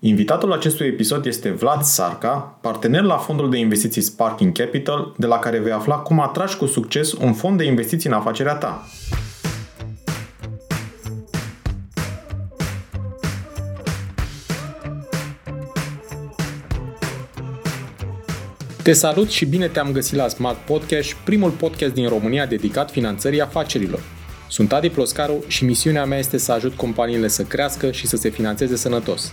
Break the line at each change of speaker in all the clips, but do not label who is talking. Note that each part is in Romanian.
Invitatul acestui episod este Vlad Sarca, partener la fondul de investiții Sparking Capital, de la care vei afla cum atragi cu succes un fond de investiții în afacerea ta. Te salut și bine te-am găsit la Smart Podcast, primul podcast din România dedicat finanțării afacerilor. Sunt Adi Ploscaru și misiunea mea este să ajut companiile să crească și să se finanțeze sănătos.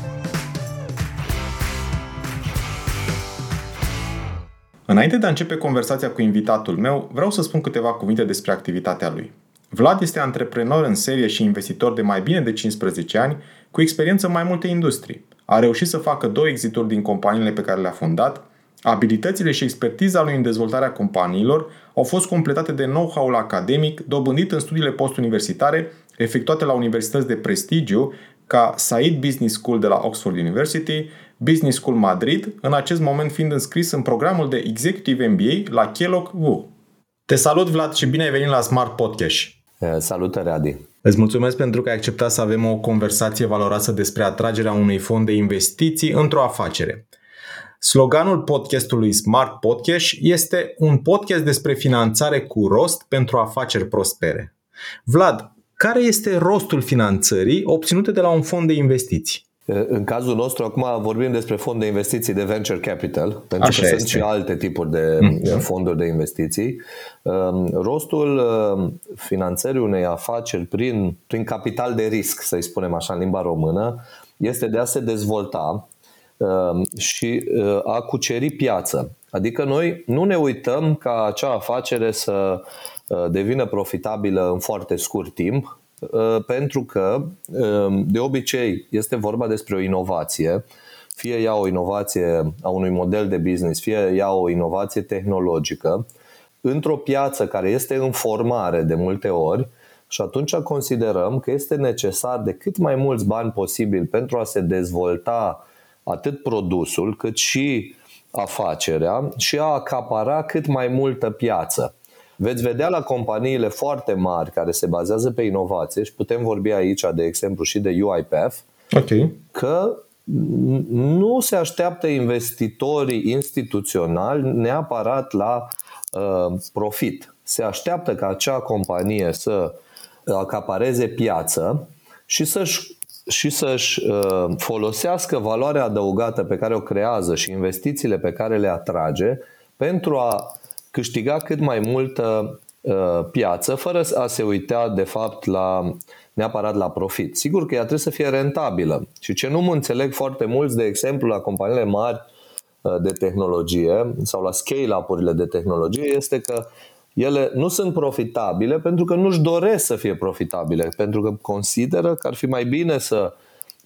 Înainte de a începe conversația cu invitatul meu, vreau să spun câteva cuvinte despre activitatea lui. Vlad este antreprenor în serie și investitor de mai bine de 15 ani, cu experiență în mai multe industrii. A reușit să facă două exituri din companiile pe care le-a fondat, Abilitățile și expertiza lui în dezvoltarea companiilor au fost completate de know-how-ul academic dobândit în studiile postuniversitare efectuate la universități de prestigiu ca Said Business School de la Oxford University, Business School Madrid, în acest moment fiind înscris în programul de Executive MBA la Kellogg WU. Te salut, Vlad, și bine ai venit la Smart Podcast.
Eh, salutare, Adi.
Îți mulțumesc pentru că ai acceptat să avem o conversație valoroasă despre atragerea unui fond de investiții într-o afacere. Sloganul podcastului Smart Podcast este un podcast despre finanțare cu rost pentru afaceri prospere. Vlad, care este rostul finanțării obținute de la un fond de investiții?
În cazul nostru, acum vorbim despre fond de investiții de venture capital, pentru Așa că este. sunt și alte tipuri de mm-hmm. fonduri de investiții. Rostul finanțării unei afaceri prin, prin capital de risc, să-i spunem așa în limba română, este de a se dezvolta și a cuceri piață. Adică noi nu ne uităm ca acea afacere să devină profitabilă în foarte scurt timp, Uh, pentru că um, de obicei este vorba despre o inovație, fie ea o inovație a unui model de business, fie ea o inovație tehnologică, într-o piață care este în formare de multe ori și atunci considerăm că este necesar de cât mai mulți bani posibil pentru a se dezvolta atât produsul cât și afacerea și a acapara cât mai multă piață. Veți vedea la companiile foarte mari care se bazează pe inovație și putem vorbi aici, de exemplu, și de UiPath, okay. că nu se așteaptă investitorii instituționali neapărat la uh, profit. Se așteaptă ca acea companie să acapareze piață și să-și și să-și uh, folosească valoarea adăugată pe care o creează și investițiile pe care le atrage pentru a câștiga cât mai multă uh, piață fără a se uita de fapt la neapărat la profit. Sigur că ea trebuie să fie rentabilă și ce nu mă înțeleg foarte mulți, de exemplu, la companiile mari uh, de tehnologie sau la scale-up-urile de tehnologie este că ele nu sunt profitabile pentru că nu-și doresc să fie profitabile, pentru că consideră că ar fi mai bine să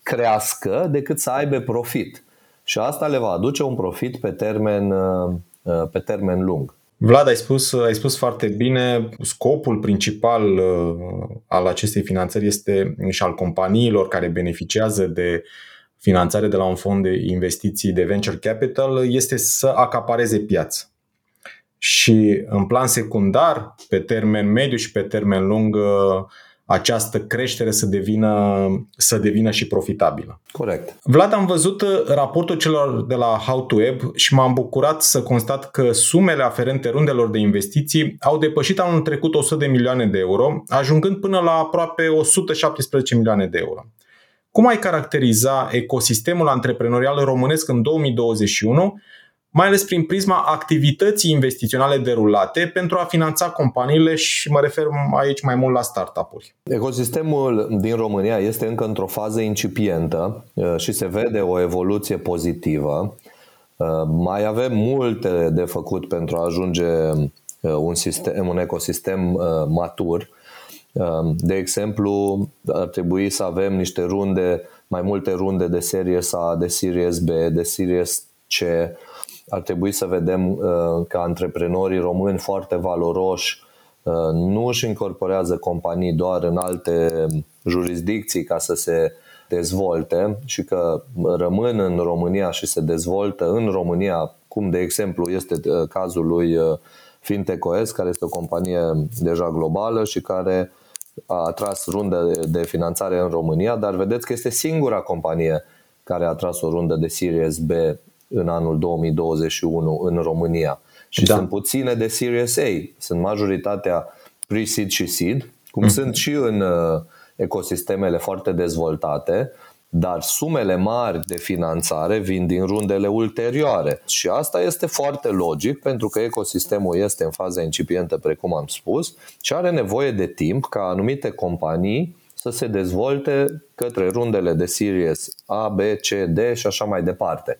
crească decât să aibă profit. Și asta le va aduce un profit pe termen, uh, pe termen lung.
Vlad, ai spus, ai spus foarte bine, scopul principal uh, al acestei finanțări este și al companiilor care beneficiază de finanțare de la un fond de investiții de venture capital este să acapareze piață. Și în plan secundar, pe termen mediu și pe termen lung, uh, această creștere să devină, să devină și profitabilă.
Corect.
Vlad, am văzut uh, raportul celor de la How to Web și m-am bucurat să constat că sumele aferente rundelor de investiții au depășit anul trecut 100 de milioane de euro, ajungând până la aproape 117 milioane de euro. Cum ai caracteriza ecosistemul antreprenorial românesc în 2021 mai ales prin prisma activității investiționale derulate pentru a finanța companiile și mă refer aici mai mult la startup-uri.
Ecosistemul din România este încă într-o fază incipientă uh, și se vede o evoluție pozitivă. Uh, mai avem multe de făcut pentru a ajunge uh, un, sistem, un ecosistem matur. De exemplu, ar trebui să avem niște runde mai multe runde de Series A, de Series B, de Series C. Ar trebui să vedem uh, că antreprenorii români foarte valoroși uh, nu își incorporează companii doar în alte jurisdicții ca să se dezvolte și că rămân în România și se dezvoltă în România, cum de exemplu este uh, cazul lui FintechOS, care este o companie deja globală și care a atras rundă de finanțare în România, dar vedeți că este singura companie care a atras o rundă de Series B în anul 2021 în România. Și da. sunt puține de Series A. Sunt majoritatea pre-seed și seed, cum mm-hmm. sunt și în uh, ecosistemele foarte dezvoltate, dar sumele mari de finanțare vin din rundele ulterioare. Și asta este foarte logic pentru că ecosistemul este în faza incipientă, precum am spus, și are nevoie de timp ca anumite companii să se dezvolte către rundele de Series A, B, C, D și așa mai departe.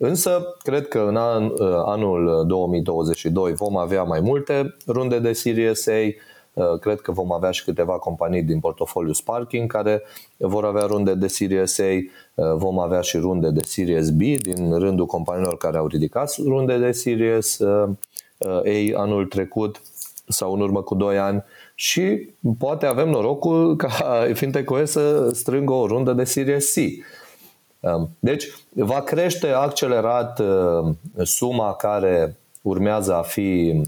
Însă, cred că în an, anul 2022 vom avea mai multe runde de Series A, Uh, cred că vom avea și câteva companii din portofoliu Sparking care vor avea runde de Series A, uh, vom avea și runde de Series B din rândul companiilor care au ridicat runde de Series uh, A anul trecut sau în urmă cu 2 ani. Și poate avem norocul ca FinTech să strângă o rundă de Series C. Um, deci va crește accelerat suma care urmează a fi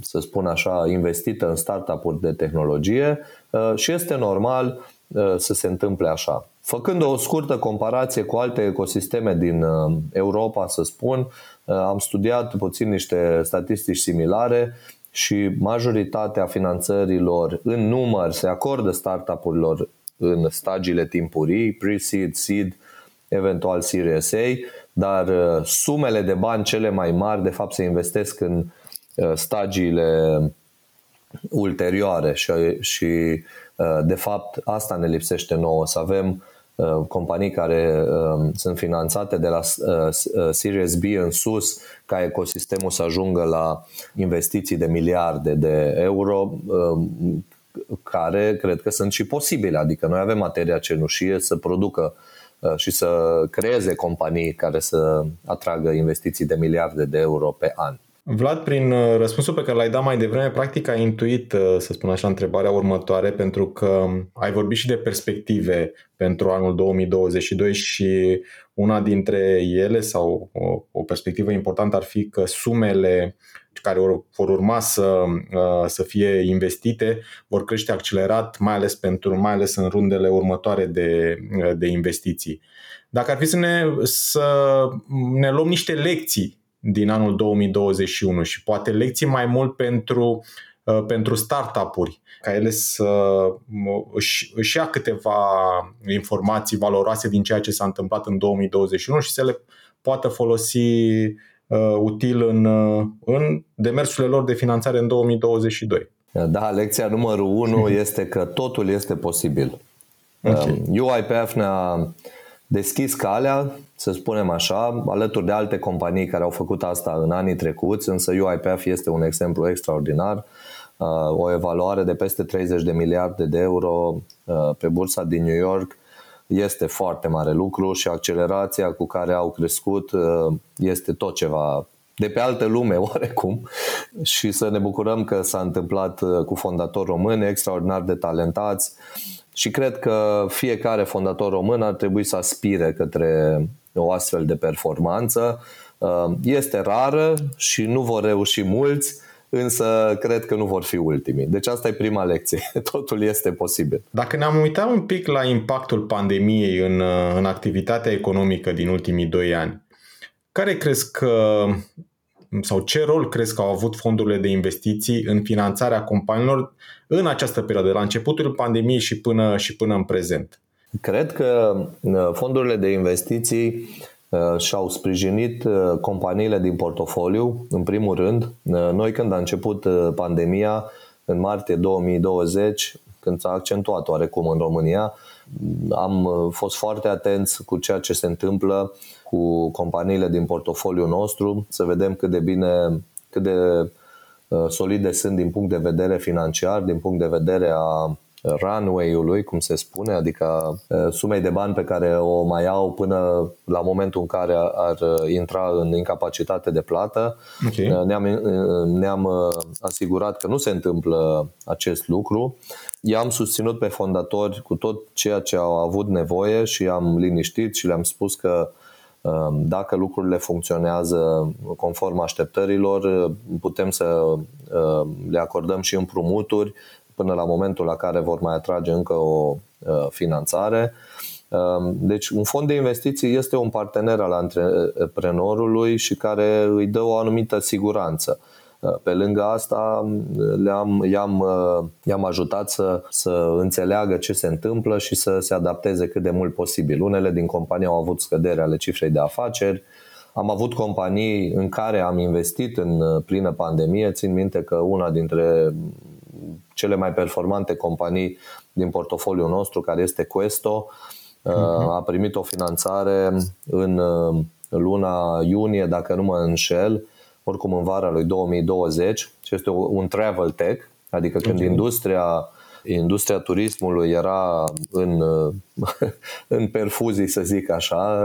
să spun așa, investită în startup-uri de tehnologie uh, și este normal uh, să se întâmple așa. Făcând o scurtă comparație cu alte ecosisteme din uh, Europa, să spun, am studiat puțin niște statistici similare și majoritatea finanțărilor în număr se acordă startup-urilor în stagiile timpurii, pre-seed, seed, eventual Series A, dar sumele de bani cele mai mari de fapt se investesc în Uh, stagiile ulterioare și, și uh, de fapt asta ne lipsește nouă, să avem uh, companii care sunt finanțate de la Series B în sus ca ecosistemul să ajungă la investiții de miliarde de euro care cred că sunt și posibile, adică noi avem materia cenușie să producă și să creeze companii care să atragă investiții de miliarde de euro pe an.
Vlad, prin uh, răspunsul pe care l-ai dat mai devreme, practic ai intuit, uh, să spun așa, întrebarea următoare, pentru că ai vorbit și de perspective pentru anul 2022 și una dintre ele sau o, o perspectivă importantă ar fi că sumele care vor urma să, uh, să fie investite vor crește accelerat, mai ales, pentru, mai ales în rundele următoare de, de investiții. Dacă ar fi să ne, să ne luăm niște lecții din anul 2021 și poate lecții mai mult pentru, uh, pentru startup-uri, ca ele să își, își ia câteva informații valoroase din ceea ce s-a întâmplat în 2021 și să le poată folosi uh, util în, uh, în demersurile lor de finanțare în 2022.
Da, lecția numărul 1 este că totul este posibil. Okay. UiPath ne-a deschis calea, să spunem așa, alături de alte companii care au făcut asta în anii trecuți, însă UiPath este un exemplu extraordinar. Uh, o evaluare de peste 30 de miliarde de euro uh, pe bursa din New York este foarte mare lucru și accelerația cu care au crescut uh, este tot ceva de pe altă lume oarecum și să ne bucurăm că s-a întâmplat cu fondatori români extraordinar de talentați și cred că fiecare fondator român ar trebui să aspire către o astfel de performanță. Uh, este rară și nu vor reuși mulți, însă cred că nu vor fi ultimii. Deci asta e prima lecție. Totul este posibil.
Dacă ne-am uitat un pic la impactul pandemiei în, uh, în activitatea economică din ultimii doi ani, care crezi că sau ce rol crezi că au avut fondurile de investiții în finanțarea companiilor în această perioadă, la începutul pandemiei și până, și până în prezent?
Cred că uh, fondurile de investiții uh, și-au sprijinit uh, companiile din portofoliu, în primul rând. Noi când a început pandemia, în martie 2020, când s-a accentuat oarecum în România, am fost foarte atenți cu ceea ce se întâmplă cu companiile din portofoliul nostru, să vedem cât de bine, cât de solide sunt din punct de vedere financiar, din punct de vedere a runway-ului, cum se spune, adică sumei de bani pe care o mai au până la momentul în care ar intra în incapacitate de plată. Okay. Ne-am, ne-am asigurat că nu se întâmplă acest lucru. I-am susținut pe fondatori cu tot ceea ce au avut nevoie și am liniștit și le-am spus că dacă lucrurile funcționează conform așteptărilor, putem să le acordăm și împrumuturi până la momentul la care vor mai atrage încă o uh, finanțare. Um, deci un fond de investiții este un partener al antreprenorului și care îi dă o anumită siguranță. Uh, pe lângă asta, le-am, i-am, uh, i-am ajutat să, să înțeleagă ce se întâmplă și să se adapteze cât de mult posibil. Unele din companii au avut scădere ale cifrei de afaceri, am avut companii în care am investit în plină pandemie. Țin minte că una dintre cele mai performante companii din portofoliul nostru, care este Questo, uh-huh. a primit o finanțare în luna iunie, dacă nu mă înșel, oricum în vara lui 2020, ce este un travel tech, adică când okay. industria industria turismului era în, în perfuzii, să zic așa.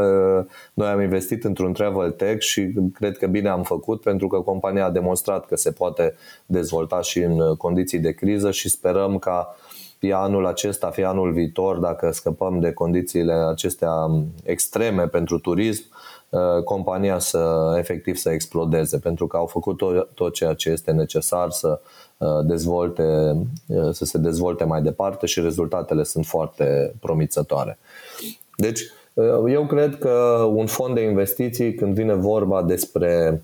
Noi am investit într-un travel tech și cred că bine am făcut pentru că compania a demonstrat că se poate dezvolta și în condiții de criză și sperăm ca fie anul acesta, fie anul viitor, dacă scăpăm de condițiile acestea extreme pentru turism, compania să efectiv să explodeze, pentru că au făcut tot, tot ceea ce este necesar să Uh, dezvolte, uh, să se dezvolte mai departe și rezultatele sunt foarte promițătoare. Deci, uh, eu cred că un fond de investiții, când vine vorba despre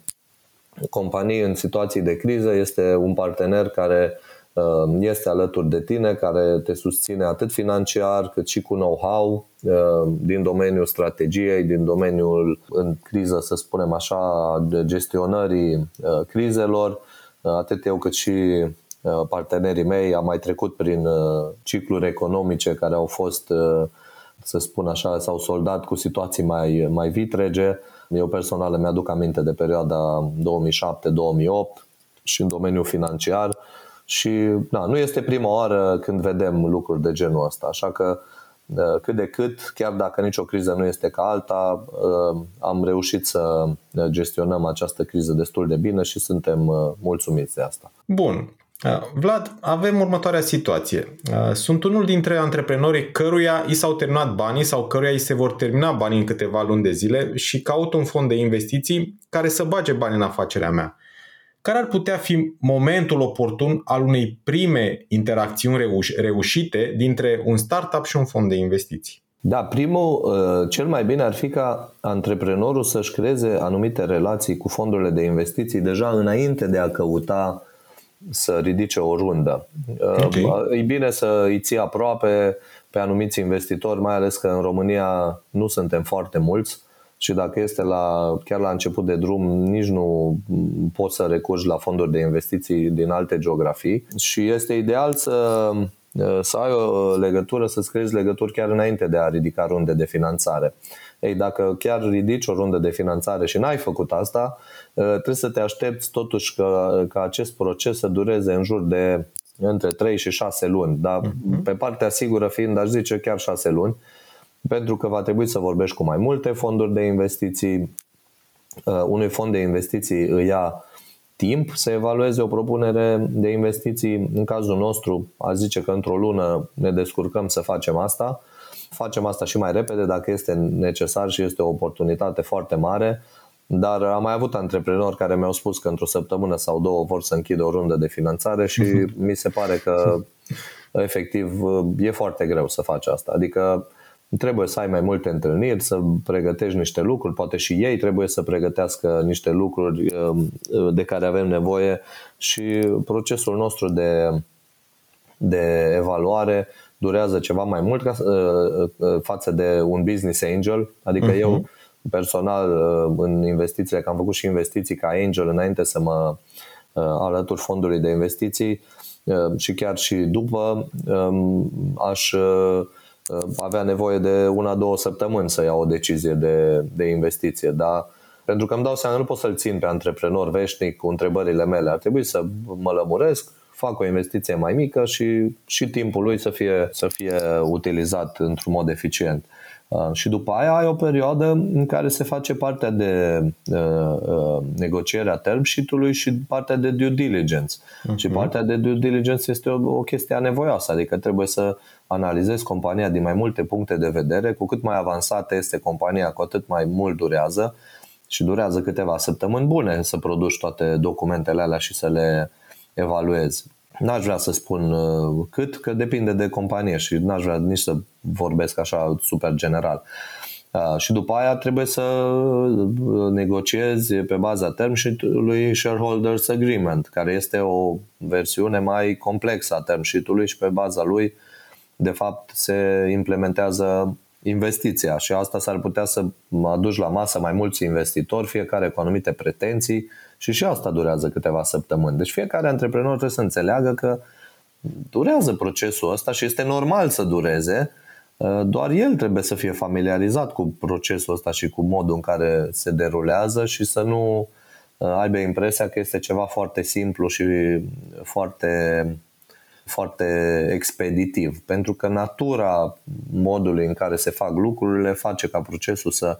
companii în situații de criză, este un partener care este alături de tine, care te susține atât financiar cât și cu know-how din domeniul strategiei, din domeniul în criză, să spunem așa, de gestionării crizelor. Atât eu cât și uh, partenerii mei. Am mai trecut prin uh, cicluri economice care au fost, uh, să spun așa, s-au soldat cu situații mai, mai vitrege. Eu personal îmi aduc aminte de perioada 2007-2008 și în domeniul financiar și na, nu este prima oară când vedem lucruri de genul ăsta, așa că cât de cât, chiar dacă nicio criză nu este ca alta, uh, am reușit să gestionăm această criză destul de bine și suntem uh, mulțumiți de asta.
Bun. Uh, Vlad, avem următoarea situație. Sunt unul dintre antreprenorii căruia i s-au terminat banii sau căruia i se vor termina banii în câteva luni de zile și caut un fond de investiții care să bage bani în afacerea mea. Care ar putea fi momentul oportun al unei prime interacțiuni reuș- reușite dintre un startup și un fond de investiții?
Da, primul, uh, cel mai bine ar fi ca antreprenorul să-și creeze anumite relații cu fondurile de investiții deja înainte de a căuta să ridice o rundă. Uh, okay. E bine să îi ții aproape pe anumiți investitori, mai ales că în România nu suntem foarte mulți și dacă este la, chiar la început de drum, nici nu poți să recurgi la fonduri de investiții din alte geografii și este ideal să, să ai o legătură, să scriezi legături chiar înainte de a ridica runde de finanțare. Ei, dacă chiar ridici o rundă de finanțare și n-ai făcut asta, trebuie să te aștepți totuși că, ca acest proces să dureze în jur de între 3 și 6 luni, dar uh-huh. pe partea sigură fiind, aș zice chiar 6 luni, pentru că va trebui să vorbești cu mai multe fonduri de investiții. Uh, unui fond de investiții îi ia timp să evalueze o propunere de investiții. În cazul nostru, aș zice că într-o lună ne descurcăm să facem asta. Facem asta și mai repede dacă este necesar și este o oportunitate foarte mare. Dar am mai avut antreprenori care mi-au spus că într-o săptămână sau două vor să închidă o rundă de finanțare și uh-huh. mi se pare că efectiv e foarte greu să faci asta. Adică trebuie să ai mai multe întâlniri, să pregătești niște lucruri, poate și ei trebuie să pregătească niște lucruri um, de care avem nevoie și procesul nostru de, de evaluare durează ceva mai mult ca, uh, uh, față de un business angel, adică uh-huh. eu personal uh, în investițiile, că am făcut și investiții ca angel înainte să mă alătur fondului de investiții și chiar și după um, aș Uh, avea nevoie de una-două săptămâni să iau o decizie de, de investiție, dar pentru că îmi dau seama, nu pot să-l țin pe antreprenor veșnic cu întrebările mele. Ar trebui să mă lămuresc, fac o investiție mai mică și, și timpul lui să fie, să fie utilizat într-un mod eficient. Uh, și după aia ai o perioadă în care se face partea de uh, uh, negociere a term sheet-ului și partea de due diligence. Uh-huh. Și partea de due diligence este o, o chestie anevoioasă, adică trebuie să analizezi compania din mai multe puncte de vedere, cu cât mai avansată este compania, cu atât mai mult durează și durează câteva săptămâni bune să produci toate documentele alea și să le evaluezi. N-aș vrea să spun uh, cât, că depinde de companie și n-aș vrea nici să vorbesc așa super general. Uh, și după aia trebuie să uh, negociezi pe baza term sheet-ului Shareholders Agreement, care este o versiune mai complexă a term sheet-ului și pe baza lui de fapt se implementează investiția și asta s-ar putea să aduci la masă mai mulți investitori, fiecare cu anumite pretenții și și asta durează câteva săptămâni. Deci fiecare antreprenor trebuie să înțeleagă că durează procesul ăsta și este normal să dureze, doar el trebuie să fie familiarizat cu procesul ăsta și cu modul în care se derulează și să nu aibă impresia că este ceva foarte simplu și foarte foarte expeditiv, pentru că natura modului în care se fac lucrurile face ca procesul să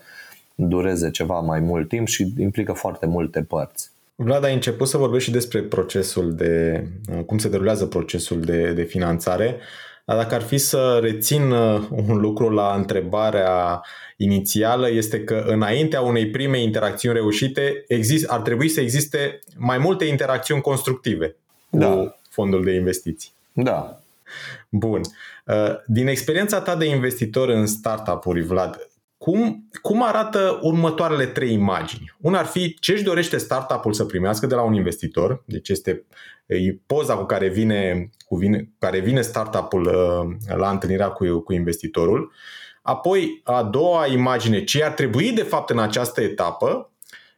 dureze ceva mai mult timp și implică foarte multe părți.
Vlad, ai început să vorbești și despre procesul de, cum se derulează procesul de, de finanțare, dar dacă ar fi să rețin uh, un lucru la întrebarea inițială, este că înaintea unei prime interacțiuni reușite, exist, ar trebui să existe mai multe interacțiuni constructive da. cu fondul de investiții.
Da.
Bun. Uh, din experiența ta de investitor în startup-uri, Vlad, cum, cum arată următoarele trei imagini? Una ar fi ce își dorește startup-ul să primească de la un investitor, deci este poza cu care vine, cu vine, care vine startup-ul uh, la întâlnirea cu, cu investitorul. Apoi, a doua imagine, ce ar trebui de fapt în această etapă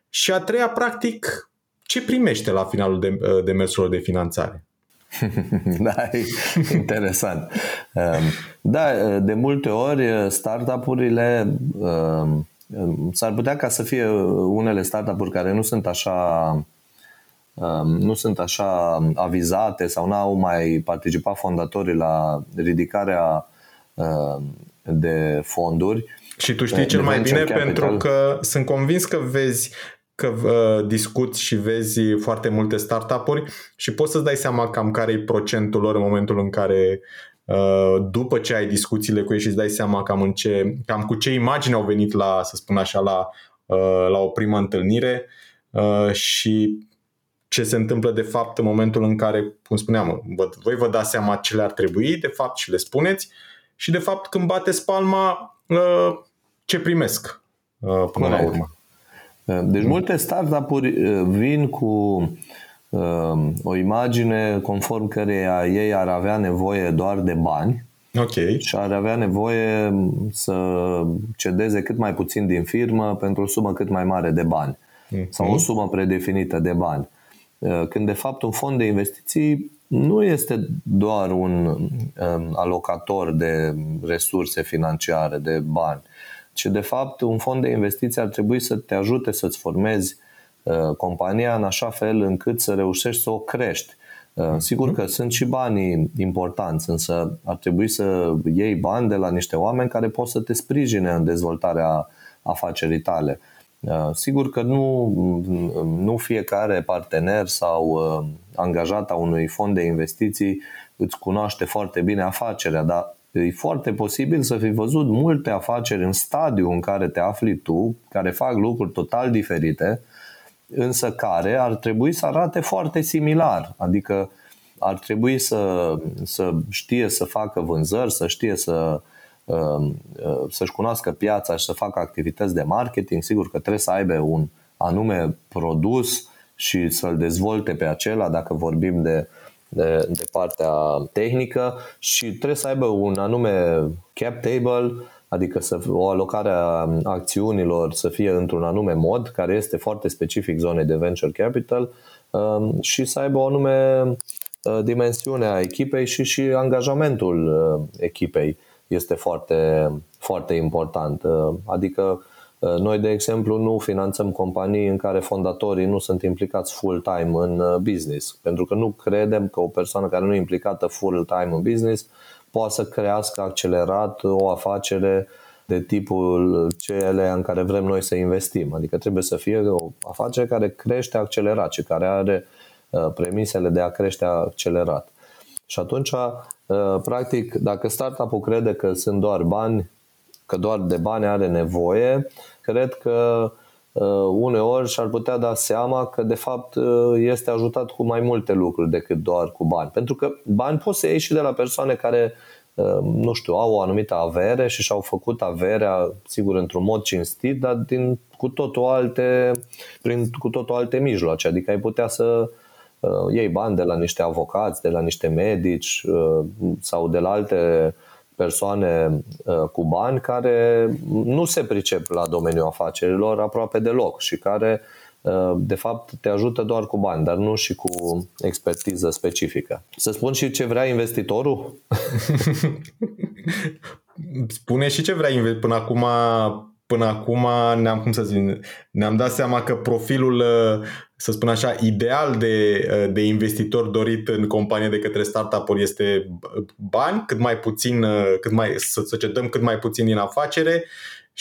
și a treia, practic, ce primește la finalul de, uh, demersurilor de finanțare.
da, e interesant. Um, da, de multe ori startup-urile um, s-ar putea ca să fie unele startup-uri care nu sunt așa um, nu sunt așa avizate sau n-au mai participat fondatorii la ridicarea de fonduri.
Și tu știi cel mai bine capital. pentru că sunt convins că vezi că uh, discuți și vezi foarte multe startup-uri și poți să-ți dai seama cam care e procentul lor în momentul în care uh, după ce ai discuțiile cu ei și îți dai seama cam, în ce, cam cu ce imagine au venit la, să spun așa, la, uh, la o primă întâlnire uh, și ce se întâmplă de fapt în momentul în care, cum spuneam, vă, voi vă dați seama ce le-ar trebui de fapt și le spuneți și de fapt când bateți palma uh, ce primesc uh, până Corect. la urmă.
Deci multe startup-uri uh, vin cu uh, o imagine conform căreia ei ar avea nevoie doar de bani
okay.
și ar avea nevoie să cedeze cât mai puțin din firmă pentru o sumă cât mai mare de bani mm-hmm. sau o sumă predefinită de bani. Uh, când de fapt un fond de investiții nu este doar un um, alocator de resurse financiare, de bani, ci de fapt un fond de investiții ar trebui să te ajute să-ți formezi uh, compania în așa fel încât să reușești să o crești. Uh, sigur că sunt și banii importanți, însă ar trebui să iei bani de la niște oameni care pot să te sprijine în dezvoltarea afacerii tale. Uh, sigur că nu, nu fiecare partener sau angajat a unui fond de investiții îți cunoaște foarte bine afacerea, dar E foarte posibil să fi văzut multe afaceri în stadiu în care te afli tu, care fac lucruri total diferite, însă care ar trebui să arate foarte similar. Adică ar trebui să, să știe să facă vânzări, să știe să, um, uh, să-și cunoască piața și să facă activități de marketing. Sigur că trebuie să aibă un anume produs și să-l dezvolte pe acela, dacă vorbim de de, de partea tehnică și trebuie să aibă un anume cap table, adică să, o alocare a acțiunilor să fie într-un anume mod, care este foarte specific zonei de venture capital um, și să aibă o anume uh, dimensiune a echipei și și angajamentul uh, echipei este foarte, foarte important. Uh, adică Uh, noi, de exemplu, nu finanțăm companii în care fondatorii nu sunt implicați full-time în uh, business, pentru că nu credem că o persoană care nu e implicată full-time în business poate să crească accelerat o afacere de tipul cele în care vrem noi să investim. Adică trebuie să fie o afacere care crește accelerat și care are uh, premisele de a crește accelerat. Și atunci, practic, dacă startup-ul crede că sunt doar bani, că doar de bani are nevoie, cred că uh, uneori și-ar putea da seama că de fapt uh, este ajutat cu mai multe lucruri decât doar cu bani. Pentru că bani poți să iei și de la persoane care uh, nu știu, au o anumită avere și și-au făcut averea, sigur, într-un mod cinstit, dar din cu totul alte, prin cu totul alte mijloace. Adică ai putea să uh, iei bani de la niște avocați, de la niște medici uh, sau de la alte persoane uh, cu bani care nu se pricep la domeniul afacerilor aproape deloc și care uh, de fapt te ajută doar cu bani, dar nu și cu expertiză specifică. Să spun și ce vrea investitorul?
Spune și ce vrea până acum până acum ne-am, cum să zic, ne-am dat seama că profilul, uh, să spun așa, ideal de, uh, de investitor dorit în companie de către startup-uri este bani, cât mai puțin, uh, cât mai, să, să cedăm cât mai puțin din afacere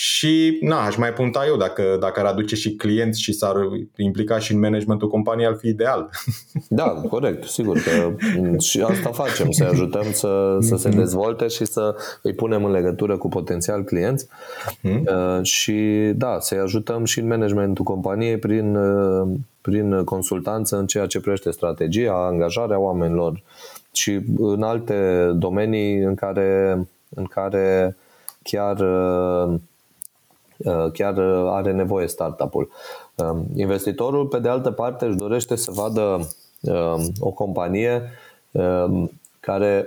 și na, aș mai punta eu dacă, dacă ar aduce și clienți și s-ar implica și în managementul companiei, ar fi ideal.
Da, corect, sigur că și asta facem, să ajutăm să, să se mhm. dezvolte și să îi punem în legătură cu potențial clienți mm. și da, să-i ajutăm și în managementul companiei prin, uh, prin consultanță în ceea ce privește strategia, angajarea oamenilor și în alte domenii în care, în care chiar uh, Uh, chiar uh, are nevoie startup-ul. Um, investitorul, pe de altă parte, își dorește să vadă um, o companie um, care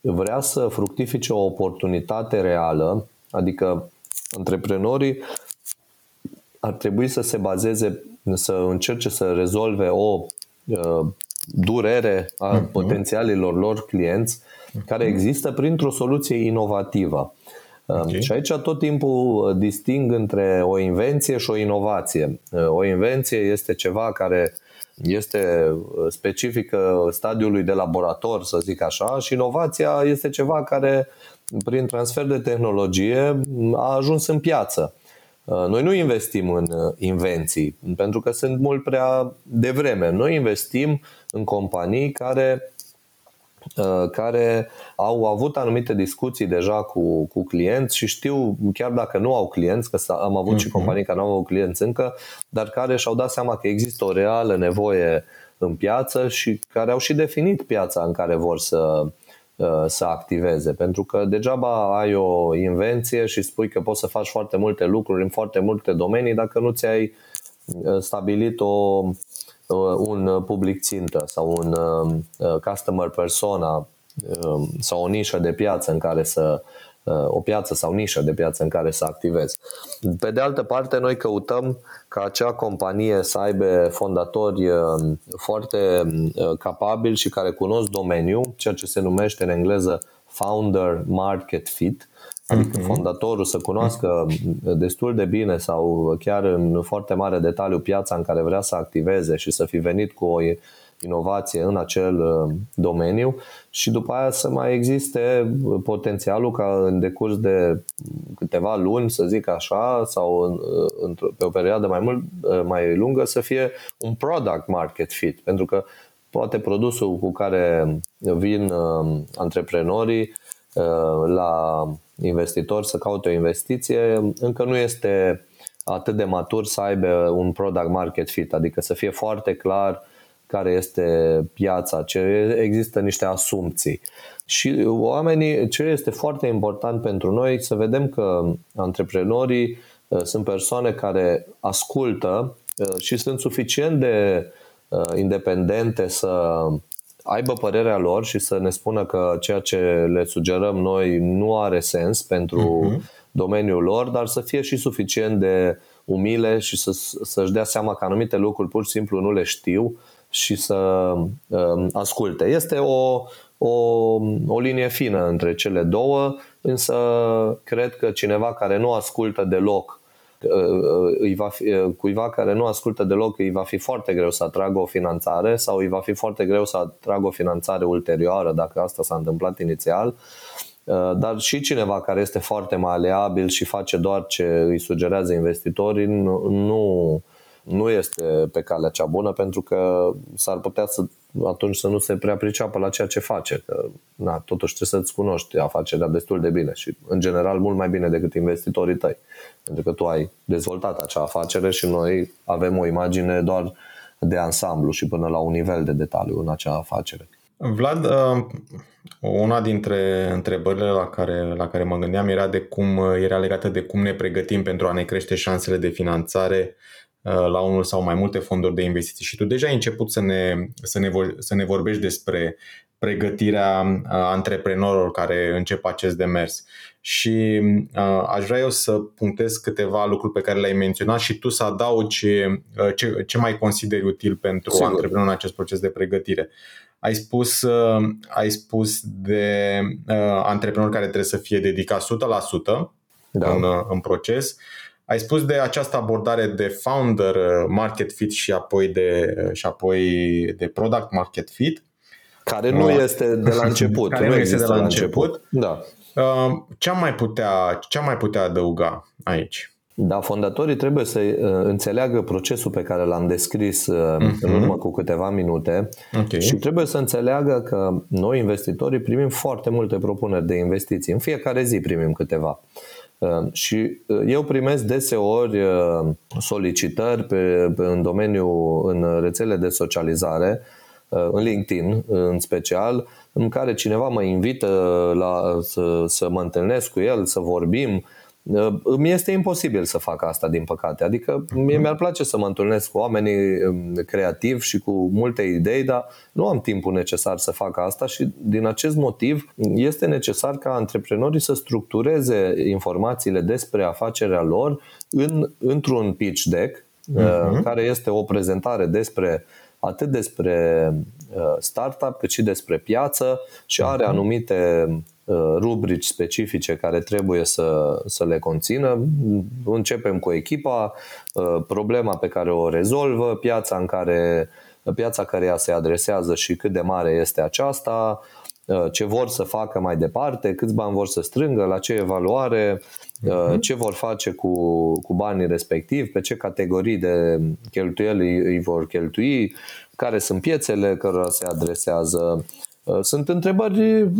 vrea să fructifice o oportunitate reală, adică antreprenorii ar trebui să se bazeze, să încerce să rezolve o uh, durere a mhm. potențialilor lor clienți care există printr-o soluție inovativă. Okay. Și aici tot timpul uh, disting între o invenție și o inovație. Uh, o invenție este ceva care este uh, specifică stadiului de laborator, să zic așa, și inovația este ceva care, prin transfer de tehnologie, a ajuns în piață. Noi nu investim în invenții, pentru că sunt mult prea devreme. Noi investim în companii care Uh, care au avut anumite discuții deja cu, cu clienți și știu, chiar dacă nu au clienți, că am avut uh-huh. și mhm. companii care nu au clienți încă, dar care și-au dat seama că există o reală nevoie în piață și care au și definit piața în care vor să, uh, să activeze. Pentru că degeaba ai o invenție și spui că poți să faci foarte multe lucruri în foarte multe domenii dacă nu ți-ai uh, stabilit o, Uh, un public țintă sau un um, uh, customer persona um, sau o nișă de piață în care să uh, o piață sau nișă de piață în care să activezi. Pe de altă parte, noi căutăm ca acea companie să aibă fondatori um, foarte capabili și care cunosc domeniul, ceea ce se numește în engleză founder market fit, Adică uh-huh. fondatorul să cunoască destul de bine sau chiar în foarte mare detaliu piața în care vrea să activeze și să fi venit cu o inovație în acel uh, domeniu și după aia să mai existe potențialul ca în decurs de câteva luni, să zic așa, sau uh, pe o perioadă mai mult uh, mai lungă să fie un product market fit, pentru că poate produsul cu care vin antreprenorii la investitor să caute o investiție, încă nu este atât de matur să aibă un product market fit, adică să fie foarte clar care este piața, ce există niște asumții. Și oamenii, ce este foarte important pentru noi, să vedem că antreprenorii uh, sunt persoane care ascultă uh, și sunt suficient de uh, independente să aibă părerea lor și să ne spună că ceea ce le sugerăm noi nu are sens pentru uh-huh. domeniul lor, dar să fie și suficient de umile și să, să-și dea seama că anumite lucruri pur și simplu nu le știu și să uh, asculte. Este o, o, o linie fină între cele două, însă cred că cineva care nu ascultă deloc îi va fi, cuiva care nu ascultă deloc îi va fi foarte greu să atragă o finanțare sau îi va fi foarte greu să atragă o finanțare ulterioară dacă asta s-a întâmplat inițial. Dar și cineva care este foarte maleabil și face doar ce îi sugerează investitorii nu, nu este pe calea cea bună pentru că s-ar putea să atunci să nu se prea priceapă la ceea ce face. Că, na, totuși trebuie să-ți cunoști afacerea destul de bine și, în general, mult mai bine decât investitorii tăi. Pentru că tu ai dezvoltat acea afacere și noi avem o imagine doar de ansamblu și până la un nivel de detaliu în acea afacere.
Vlad, uh, una dintre întrebările la care, la care mă gândeam era de cum era legată de cum ne pregătim pentru a ne crește șansele de finanțare Uh, la unul sau mai multe fonduri de investiții și tu deja ai început să ne, să ne, să ne vorbești despre pregătirea uh, antreprenorilor care încep acest demers. Și uh, aș vrea eu să punctez câteva lucruri pe care le-ai menționat și tu să adaugi uh, ce, ce mai consideri util pentru Sigur. antreprenor în acest proces de pregătire. Ai spus, uh, ai spus de uh, antreprenori care trebuie să fie dedicat 100% da. în, uh, în proces. Uh, ai spus de această abordare de founder uh, market fit și apoi de, uh, și apoi de product market fit.
Care nu uh, este de la început.
Care nu, nu este de la, la început. început.
Da.
Ce am mai putea, ce am mai putea adăuga aici?
Da, fondatorii trebuie să uh, înțeleagă procesul pe care l-am descris uh, uh-huh. în urmă cu câteva minute okay. și trebuie să înțeleagă că noi investitorii primim foarte multe propuneri de investiții. În fiecare zi primim câteva. Uh, și uh, eu primesc deseori uh, solicitări pe, pe, în domeniul, în rețele de socializare, în LinkedIn în special, în care cineva mă invită la, să, să mă întâlnesc cu el, să vorbim, îmi este imposibil să fac asta, din păcate. Adică mie mi-ar place să mă întâlnesc cu oamenii um, creativi și cu multe idei, dar nu am timpul necesar să fac asta și din acest motiv este necesar ca antreprenorii să structureze informațiile despre afacerea lor în, într-un pitch deck, uh-huh. care este o prezentare despre atât despre uh, startup cât și despre piață și are mhm. anumite Uh, rubrici specifice care trebuie să, să le conțină. Începem cu echipa, uh, problema pe care o rezolvă, piața în care piața care ea se adresează și cât de mare este aceasta, uh, ce vor să facă mai departe, câți bani vor să strângă, la ce evaluare, uh-huh. ce vor face cu, cu banii respectivi, pe ce categorii de cheltuieli îi vor cheltui, care sunt piețele cărora se adresează, Uh, sunt întrebări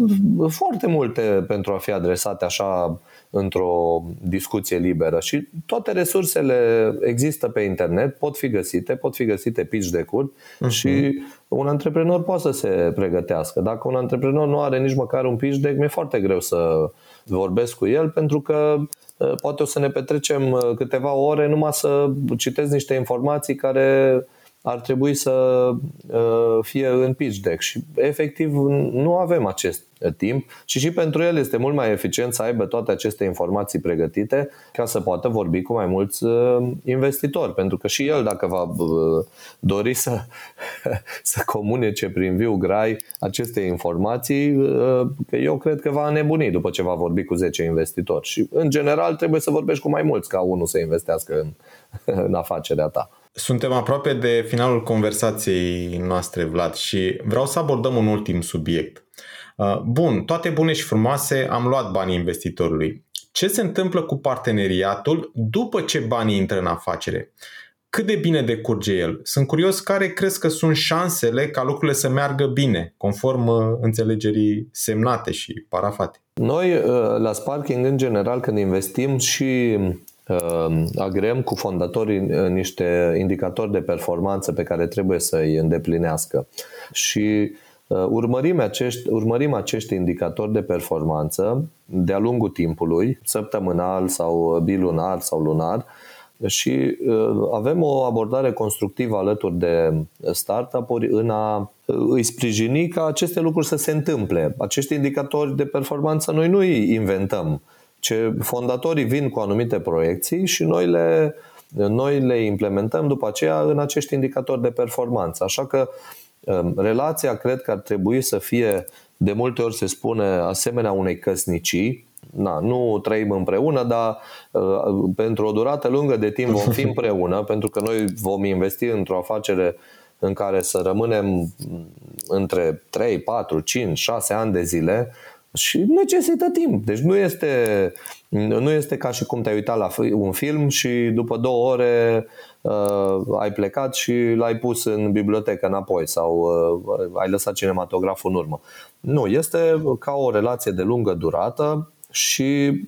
foarte multe pentru a fi adresate așa într-o discuție liberă și toate resursele există pe internet, pot fi găsite, pot fi găsite pitch de curt uh-huh. și un antreprenor poate să se pregătească. Dacă un antreprenor nu are nici măcar un pitch deck, mi-e foarte greu să vorbesc cu el pentru că uh, poate o să ne petrecem uh, câteva ore numai să citesc niște informații care ar trebui să uh, fie în pitch deck. Și efectiv nu avem acest timp și și pentru el este mult mai eficient să aibă toate aceste informații pregătite ca să poată vorbi cu mai mulți uh, investitori, pentru că și el dacă va uh, dori să, să comunice prin viu grai aceste informații, eu cred că va nebuni după ce va vorbi cu 10 investitori. Și în general trebuie să vorbești cu mai mulți ca unul să investească în, în afacerea ta.
Suntem aproape de finalul conversației noastre, Vlad, și vreau să abordăm un ultim subiect. Uh, bun, toate bune și frumoase, am luat banii investitorului. Ce se întâmplă cu parteneriatul după ce banii intră în afacere? Cât de bine decurge el? Sunt curios care crezi că sunt șansele ca lucrurile să meargă bine, conform uh, înțelegerii semnate și parafate.
Noi, uh, la Sparking, în general, când investim și Ehm, agreăm cu fondatorii eh, niște indicatori de performanță pe care trebuie să îi îndeplinească. Și eh, urmărim acești, urmărim acești indicatori de performanță de-a lungul timpului, săptămânal sau bilunar sau lunar, și eh, avem o abordare constructivă alături de startup-uri în a îi sprijini ca aceste lucruri să se întâmple. Acești indicatori de performanță noi nu îi inventăm ce fondatorii vin cu anumite proiecții și noi le, noi le implementăm după aceea în acești indicatori de performanță. Așa că um, relația cred că ar trebui să fie, de multe ori se spune, asemenea unei căsnicii, na, nu trăim împreună, dar uh, pentru o durată lungă de timp vom fi împreună, pentru că noi vom investi într-o afacere în care să rămânem între 3, 4, 5, 6 ani de zile și necesită timp. Deci nu este, nu este ca și cum te-ai uitat la un film și după două ore uh, ai plecat și l-ai pus în bibliotecă înapoi sau uh, ai lăsat cinematograful în urmă. Nu, este ca o relație de lungă durată și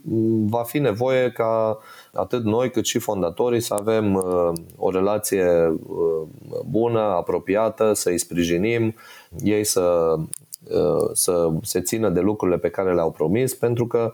va fi nevoie ca atât noi cât și fondatorii să avem uh, o relație uh, bună, apropiată, să îi sprijinim, ei să, uh, să se țină de lucrurile pe care le-au promis, pentru că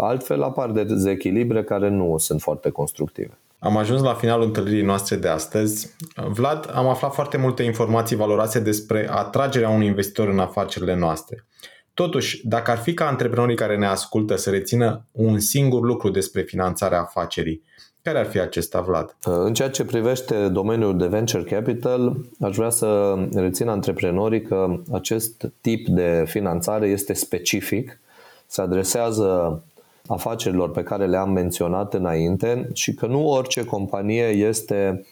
altfel apar dezechilibre care nu sunt foarte constructive.
Am ajuns la finalul întâlnirii noastre de astăzi. Vlad, am aflat foarte multe informații valoroase despre atragerea unui investitor în afacerile noastre. Totuși, dacă ar fi ca antreprenorii care ne ascultă să rețină un singur lucru despre finanțarea afacerii, care ar fi acesta, Vlad?
În ceea ce privește domeniul de venture capital, aș vrea să rețin antreprenorii că acest tip de finanțare este specific, se adresează afacerilor pe care le-am menționat înainte și că nu orice companie este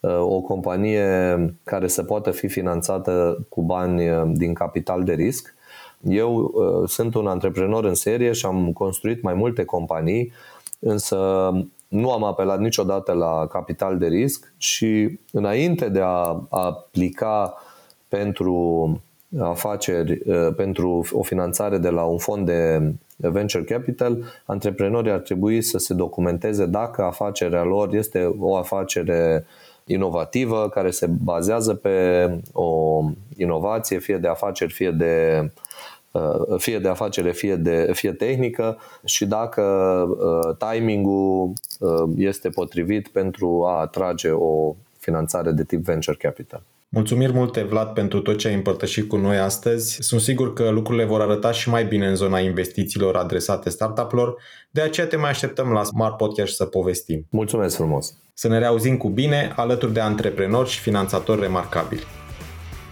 uh, o companie care să poată fi finanțată cu bani uh, din capital de risc. Eu uh, sunt un antreprenor în serie și am construit mai multe companii, însă nu am apelat niciodată la capital de risc și înainte de a aplica pentru afaceri, pentru o finanțare de la un fond de venture capital, antreprenorii ar trebui să se documenteze dacă afacerea lor este o afacere inovativă care se bazează pe o inovație, fie de afaceri, fie de uh, fie de afacere, fie, de, fie tehnică și dacă uh, timingul uh, este potrivit pentru a atrage o finanțare de tip venture capital.
Mulțumiri multe, Vlad, pentru tot ce ai împărtășit cu noi astăzi. Sunt sigur că lucrurile vor arăta și mai bine în zona investițiilor adresate startup-lor, de aceea te mai așteptăm la Smart Podcast să povestim.
Mulțumesc frumos!
Să ne reauzim cu bine alături de antreprenori și finanțatori remarcabili.